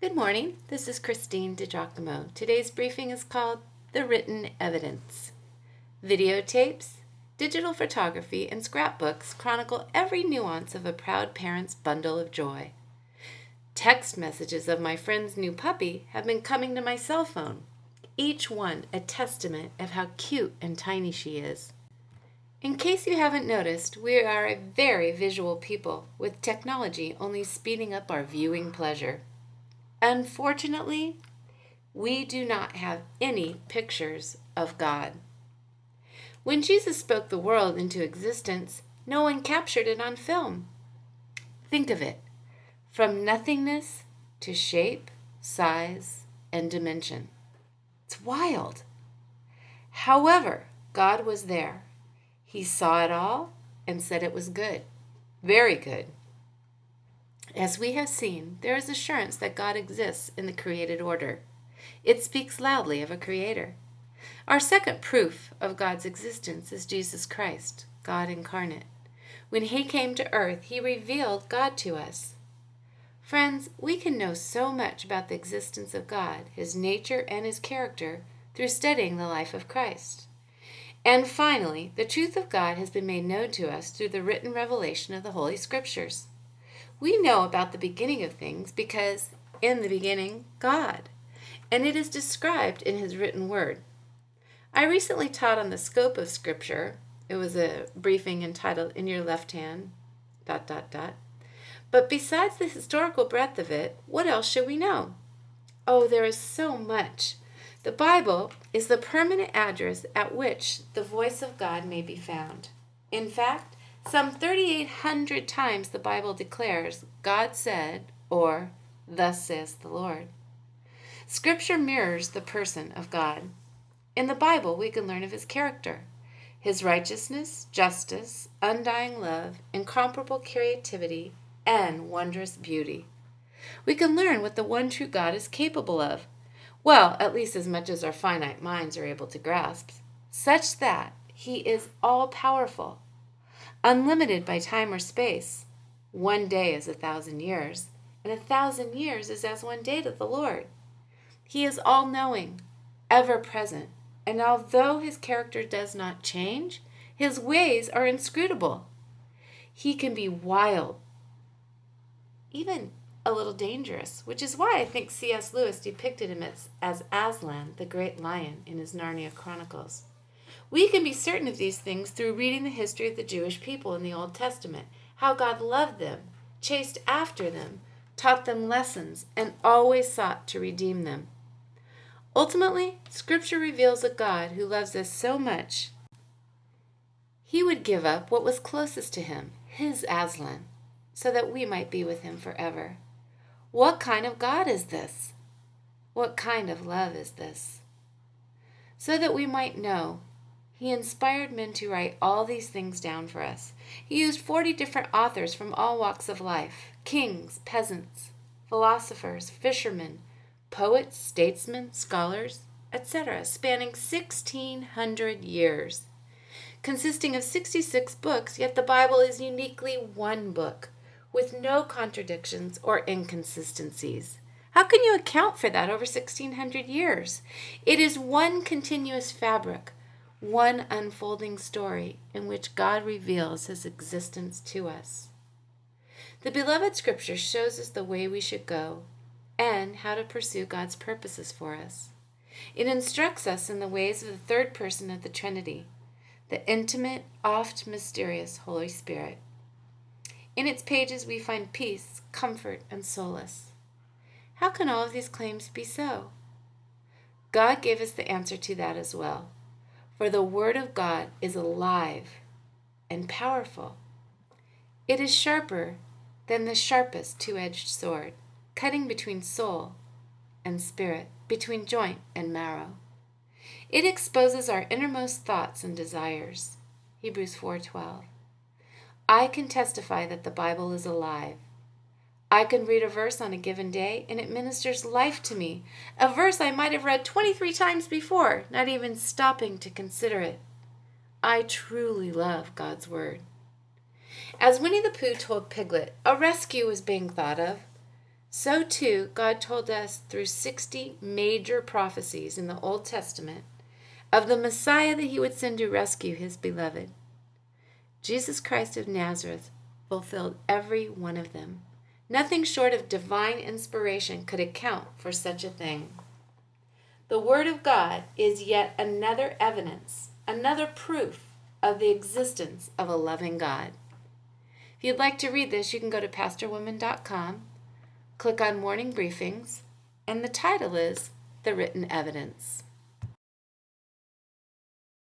Good morning. This is Christine DiGiacomo. Today's briefing is called The Written Evidence. Videotapes, digital photography, and scrapbooks chronicle every nuance of a proud parent's bundle of joy. Text messages of my friend's new puppy have been coming to my cell phone, each one a testament of how cute and tiny she is. In case you haven't noticed, we are a very visual people, with technology only speeding up our viewing pleasure. Unfortunately, we do not have any pictures of God. When Jesus spoke the world into existence, no one captured it on film. Think of it from nothingness to shape, size, and dimension. It's wild. However, God was there he saw it all and said it was good, very good. As we have seen, there is assurance that God exists in the created order. It speaks loudly of a creator. Our second proof of God's existence is Jesus Christ, God incarnate. When he came to earth, he revealed God to us. Friends, we can know so much about the existence of God, his nature, and his character through studying the life of Christ. And finally, the truth of God has been made known to us through the written revelation of the Holy Scriptures. We know about the beginning of things because, in the beginning, God, and it is described in His written word. I recently taught on the scope of Scripture. It was a briefing entitled In Your Left Hand, dot, dot, dot. But besides the historical breadth of it, what else should we know? Oh, there is so much. The Bible is the permanent address at which the voice of God may be found. In fact, some 3,800 times the Bible declares, God said, or Thus says the Lord. Scripture mirrors the person of God. In the Bible, we can learn of his character, his righteousness, justice, undying love, incomparable creativity, and wondrous beauty. We can learn what the one true God is capable of well, at least as much as our finite minds are able to grasp, such that he is all powerful, unlimited by time or space. One day is a thousand years, and a thousand years is as one day to the Lord. He is all knowing, ever present, and although his character does not change, his ways are inscrutable. He can be wild, even a little dangerous, which is why I think C.S. Lewis depicted him as, as Aslan, the great lion, in his Narnia Chronicles. We can be certain of these things through reading the history of the Jewish people in the Old Testament, how God loved them, chased after them, taught them lessons, and always sought to redeem them. Ultimately, Scripture reveals a God who loves us so much, he would give up what was closest to him, his Aslan, so that we might be with him forever. What kind of God is this? What kind of love is this? So that we might know, he inspired men to write all these things down for us. He used 40 different authors from all walks of life kings, peasants, philosophers, fishermen, poets, statesmen, scholars, etc., spanning 1600 years. Consisting of 66 books, yet the Bible is uniquely one book with no contradictions or inconsistencies. How can you account for that over 1600 years? It is one continuous fabric, one unfolding story in which God reveals his existence to us. The beloved scripture shows us the way we should go and how to pursue God's purposes for us. It instructs us in the ways of the third person of the Trinity, the intimate, oft mysterious Holy Spirit. In its pages, we find peace, comfort, and solace. How can all of these claims be so? God gave us the answer to that as well. For the Word of God is alive and powerful. It is sharper than the sharpest two edged sword, cutting between soul and spirit, between joint and marrow. It exposes our innermost thoughts and desires. Hebrews 4:12. I can testify that the Bible is alive. I can read a verse on a given day and it ministers life to me, a verse I might have read 23 times before, not even stopping to consider it. I truly love God's Word. As Winnie the Pooh told Piglet, a rescue was being thought of. So too, God told us through 60 major prophecies in the Old Testament of the Messiah that he would send to rescue his beloved. Jesus Christ of Nazareth fulfilled every one of them. Nothing short of divine inspiration could account for such a thing. The Word of God is yet another evidence, another proof of the existence of a loving God. If you'd like to read this, you can go to pastorwoman.com, click on Morning Briefings, and the title is The Written Evidence.